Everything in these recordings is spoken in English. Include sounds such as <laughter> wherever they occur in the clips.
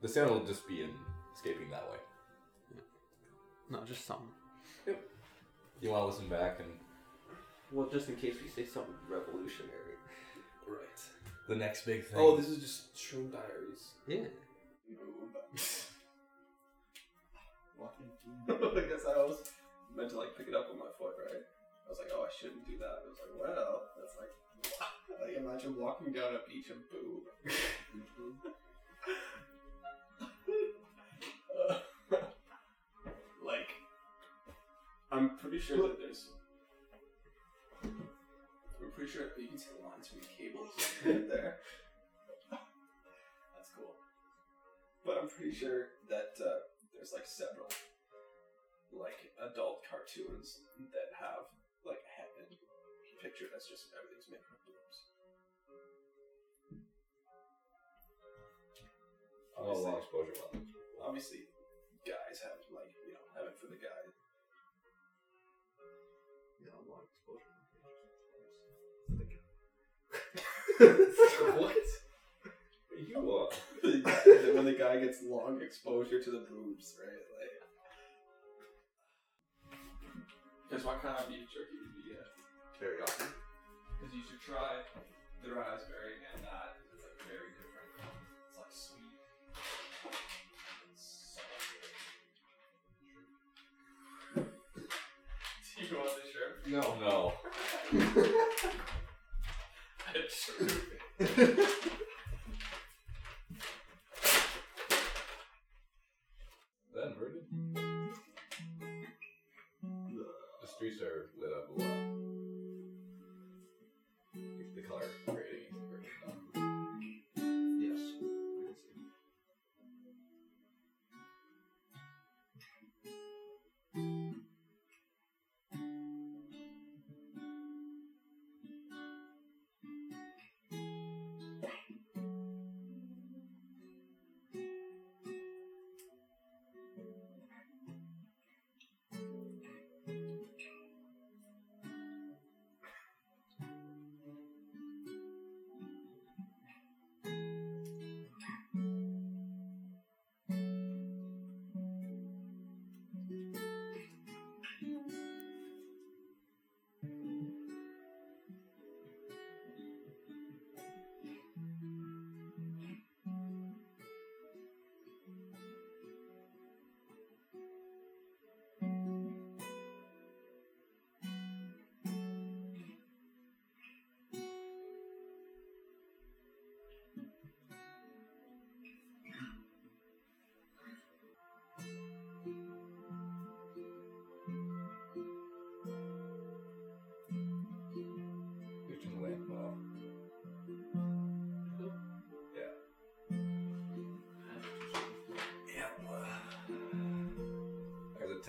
The sound will just be in escaping that way. No, just some. Yep. You want to listen back and Well, just in case we say something revolutionary. Right. the next big thing. Oh, this is just Shroom Diaries. Yeah. Walking <laughs> I guess I was meant to like pick it up with my foot, right? I was like, oh, I shouldn't do that. I was like, well, that's like, <laughs> like imagine walking down a beach and boob. <laughs> I'm pretty sure that there's. I'm pretty sure you can see the lines from the cables <laughs> right there. That's cool. But I'm pretty sure that uh, there's like several like adult cartoons that have like a head picture that's just everything's made from boobs. oh, long exposure one. obviously, guys have like you know have it for the guy. <laughs> what? You are. The <laughs> guy- when the guy gets long exposure to the boobs, right? Like, because what kind of beef jerky did you get? Very often. Because you should try the raspberry and that. 'cause It's like very different. It's like sweet. It's so good. Do you want the shrimp? No, no. <laughs> That <laughs>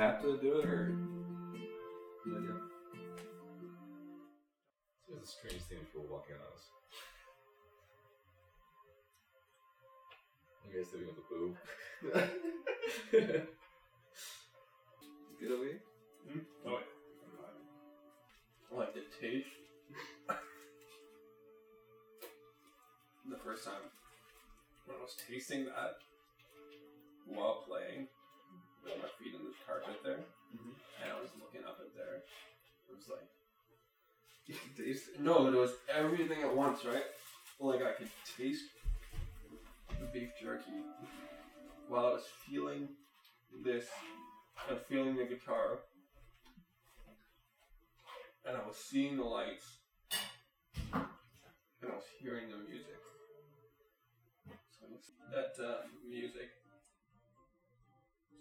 tap to do it or? It's a strange thing when people walk in on us. You guys sitting with a boob. Taste no, it was everything at once, right? Like I could taste the beef jerky while I was feeling this and feeling the guitar, and I was seeing the lights, and I was hearing the music. So that uh, music was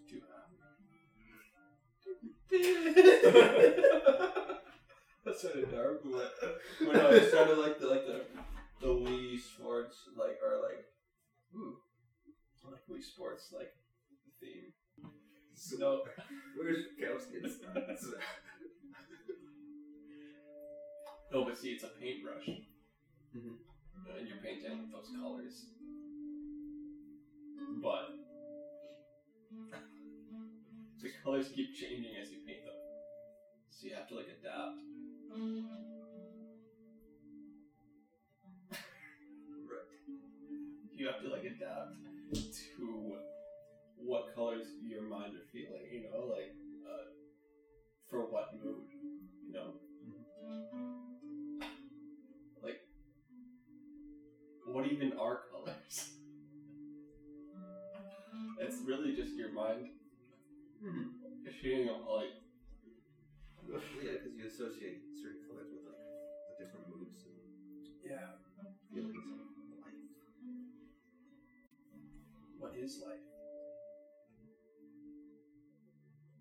too happy. <laughs> That's sort of dark, but no, it sounded like the like the the Wii Sports like or like ooh like Wii Sports like theme. So, No, where's Kowski's? <laughs> no, but see, it's a paintbrush, Mhm. and you're painting with those colors. But <laughs> the colors keep changing as you paint them, so you have to like adapt you have to like adapt to what colors your mind are feeling, you know, like uh, for what mood, you know. Like, what even are colors? it's really just your mind mm-hmm. shooting like well, yeah, because you associate certain colors with like the different moods and Yeah. feelings of life. What is life?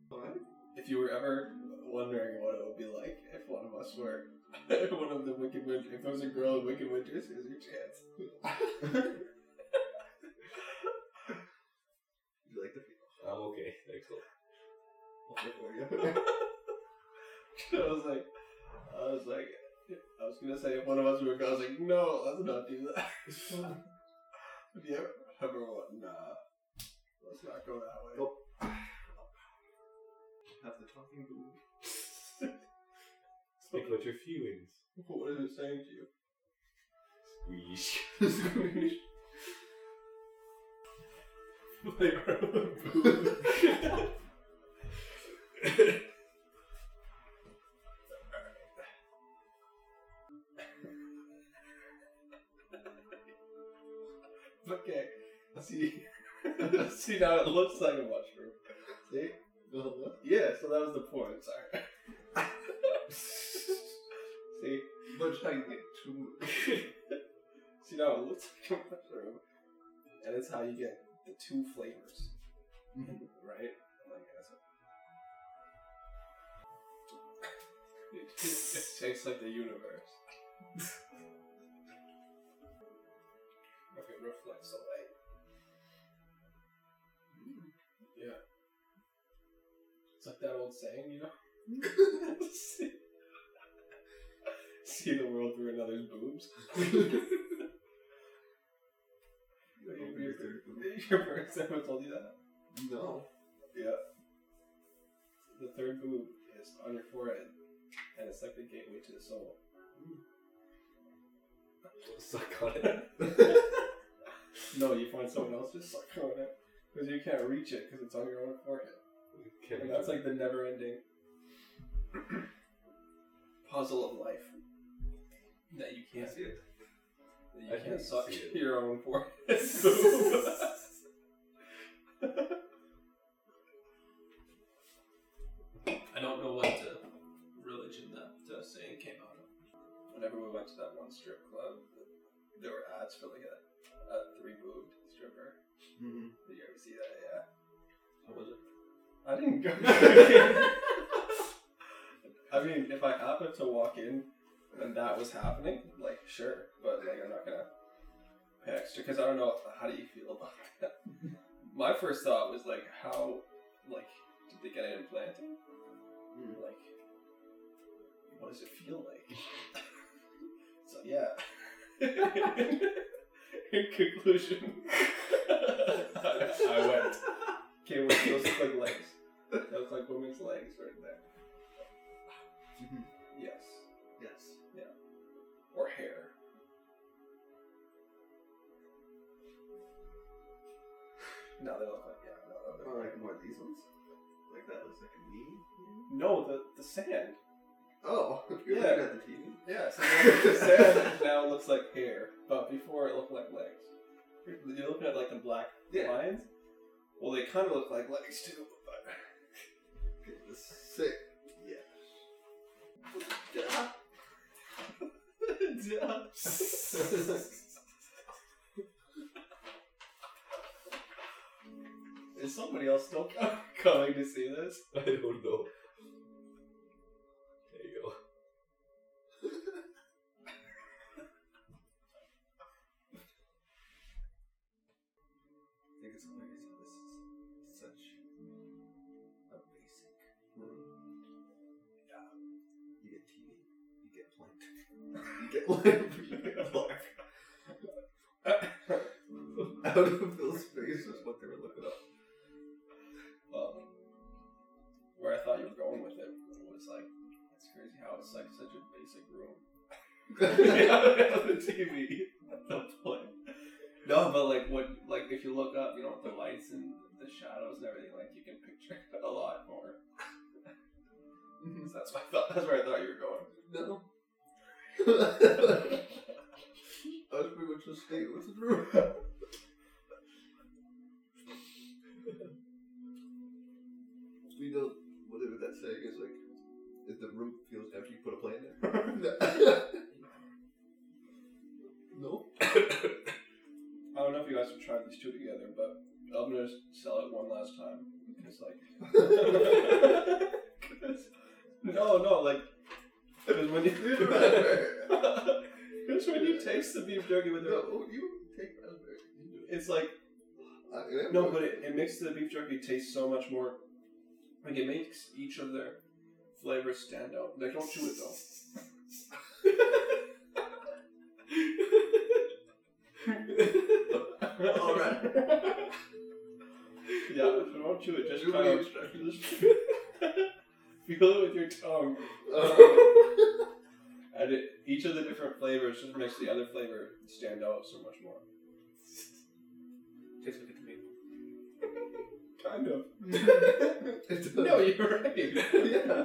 What? If you were ever wondering what it would be like if one of us were <laughs> one of the Wicked Winters, if there was a girl in Wicked Winters, here's your chance. <laughs> You like the feel? I'm okay. Excellent. <laughs> <laughs> I was like, I was like, I was gonna say if one of us were a girl, I was like, no, let's not do that. <laughs> Have you ever, ever what? Nah, let's not go that way. Nope. Have the talking boob. <laughs> Speak about your feelings. What is it saying to you? Squeeze. They are the boob. Okay, see, <laughs> see now it looks like a mushroom. See? Yeah, so that was the point. Sorry. <laughs> see, But <laughs> how you get two? see now it looks like a mushroom, and it's how you get the two flavors, right? Like that's. It, it tastes like the universe. It reflects the light. Yeah. It's like that old saying, you know? <laughs> see, the world through another's boobs. <laughs> <laughs> your, parents ever told you that? No. Yeah. The third boob is on your forehead, and it's like the gateway to the soul. Suck on it. No, you find someone else just suck on it because you can't reach it because it's on your own forehead. Can't And that's like the never-ending <clears throat> puzzle of life that you can't see it. that you I can't can suck <laughs> your own forehead. <laughs> I don't know what uh, religion that uh, saying came out of. Whenever we went to that one strip club, there were ads for like a, a three-boobed stripper. Mm-hmm. Did you ever see that? Yeah. How was it? I didn't go. <laughs> <laughs> I mean, if I happened to walk in and that was happening, like sure, but like I'm not gonna pay extra because I don't know how do you feel about <laughs> that. My first thought was like, how, like, did they get it implanted? Mm. Like, what does it feel like? so yeah. In conclusion, I, I went. Okay, well, those look like legs. That was like women's legs right there. Mhm. Yes. Yes. Or hair. No, they look like yeah. No, they Or look like more of these ones? Like that looks like a knee? no, the the sand. Oh, <laughs> you're Yeah. looking at the TV? Yeah, so the sand now looks like hair, but before it looked like legs. You're looking at like the black Yeah. lines. Well, they kind of look like legs too, but Okay, this sick. Yeah. Is somebody else still <laughs> coming to see this? I don't know. It's like such a basic room. rule. <laughs> the TV, the point. No, but like what, like if you look up, you know the lights and the shadows and everything. Like you can picture <laughs> it a lot more. that's my thought. That's where I thought you were going. No. <laughs> that's pretty much the state with the room. We don't. whatever that saying is room feels empty. You put a plant in there. <laughs> no. I don't know if you guys have tried these two together, but I'm gonna sell it one last time because like. 'cause- <laughs> no, no, like. Because when you. <laughs> Because when you taste the beef jerky with it, No, oh, you take raspberry. You it. it's like no, but it, it makes the beef jerky taste so much more. Like it makes each of their flavors stand out. Like don't chew it though. <laughs> All right. Yeah, so don't chew it. Just Do kind of instructions. <laughs> just feel it with your tongue, Uh, and it, each of the different flavors just makes the other flavor stand out so much more. Tastes like a tomato. Kind of. <laughs> No, you're right. yeah.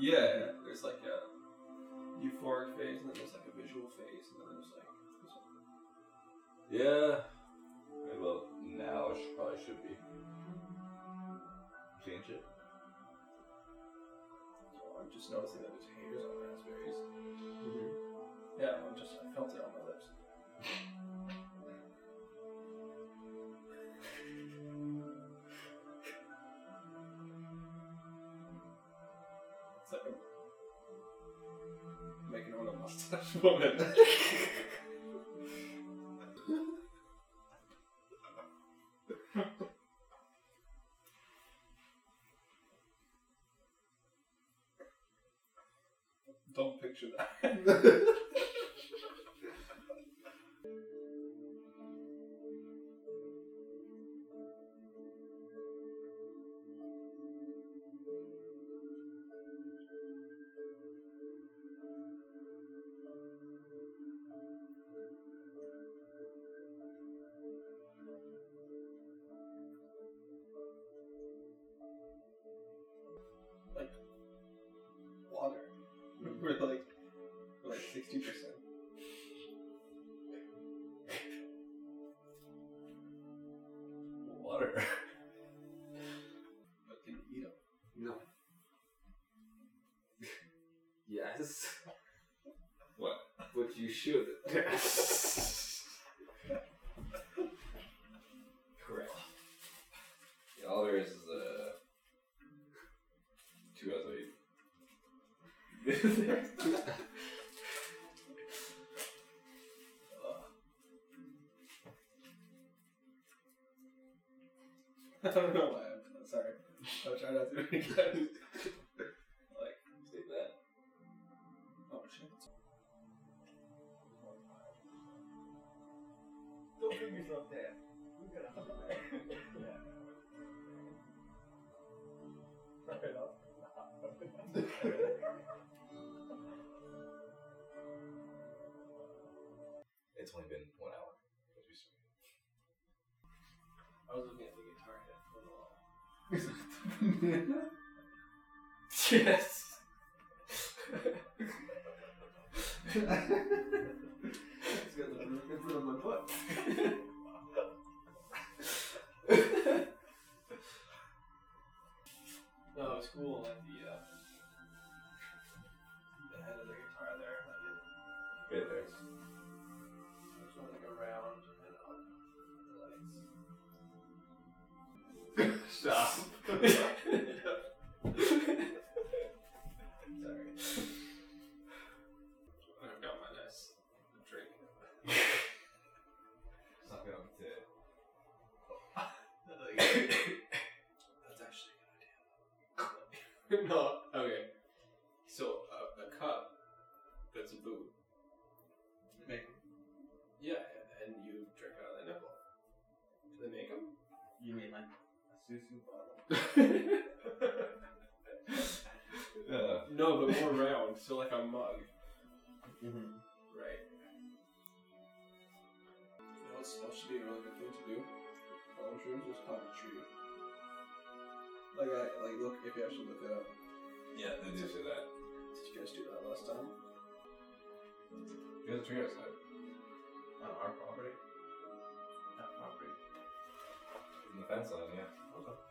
yeah there's like a euphoric phase and then there's like a visual phase and then there's like. Yeah. Well, now it should, probably should be. Change it. So I'm just noticing that there's haters on raspberries. Mm-hmm. Yeah, I'm just I felt it on my lips. <laughs> a woman. Don't picture that. <laughs> yes. What? But you should. Correct. Yeah, all there is is uh, two out of eight. <laughs> I don't know why. I'm sorry. I'll try not to do it again. It's only been one hour. as we speak. I was looking at the guitar hit for the wall. yes. It's got the roof in front of my butt. No, it was cool Mm-hmm. Right. You know what's supposed to be a really good thing to do? All mushrooms is plant a tree. Like, I, like, look, if you actually look it up. Yeah, they do say that. Did you guys do that last time? There's a tree outside. On our property? Not property. In the fence line, yeah. Okay.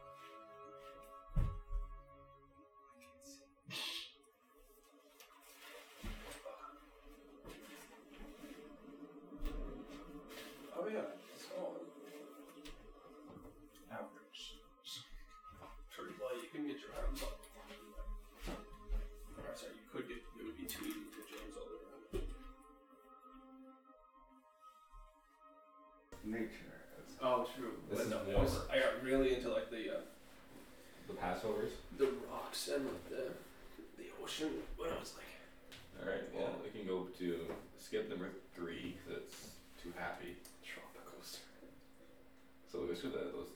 Passovers. The rocks and the the ocean What I was like All right. Well, we can go to skip number three because it's too happy. tropical. So we'll go through the, those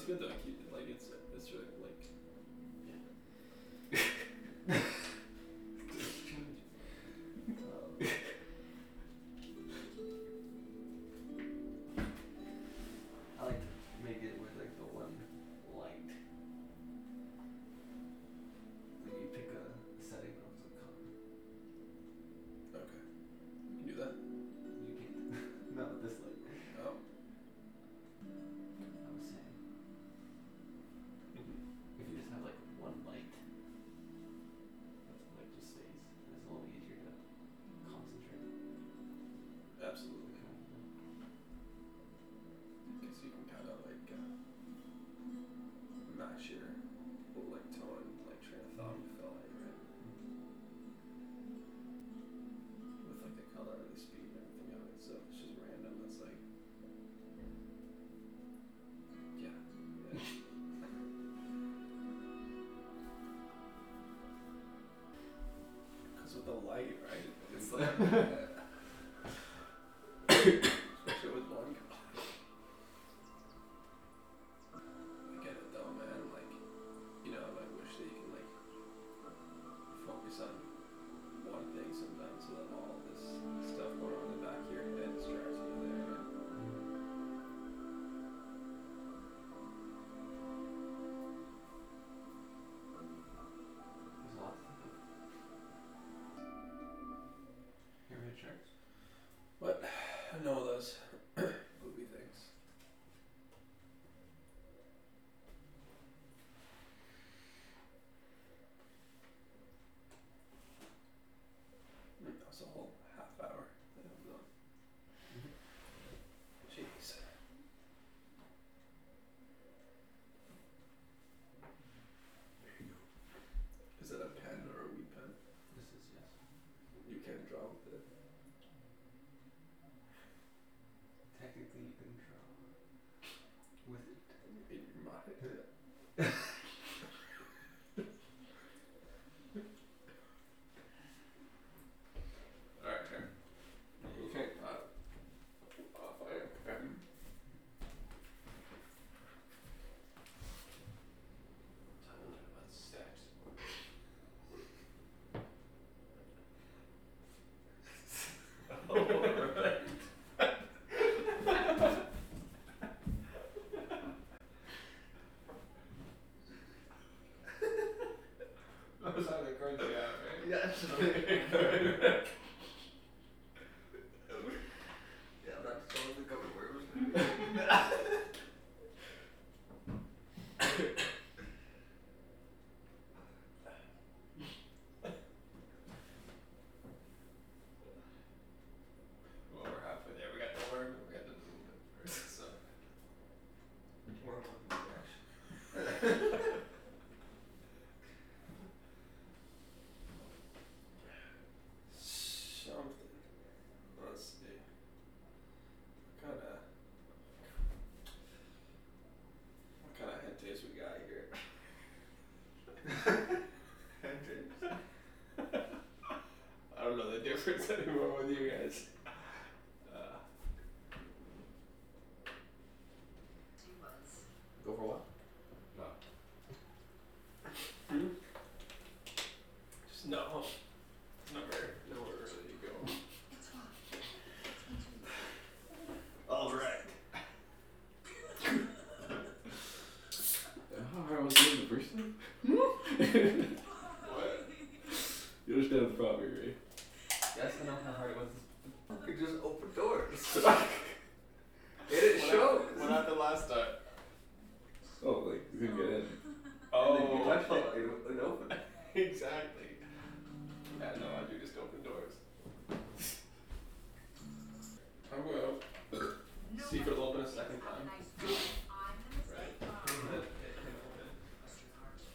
that's good though. I keep like it's it's really like year.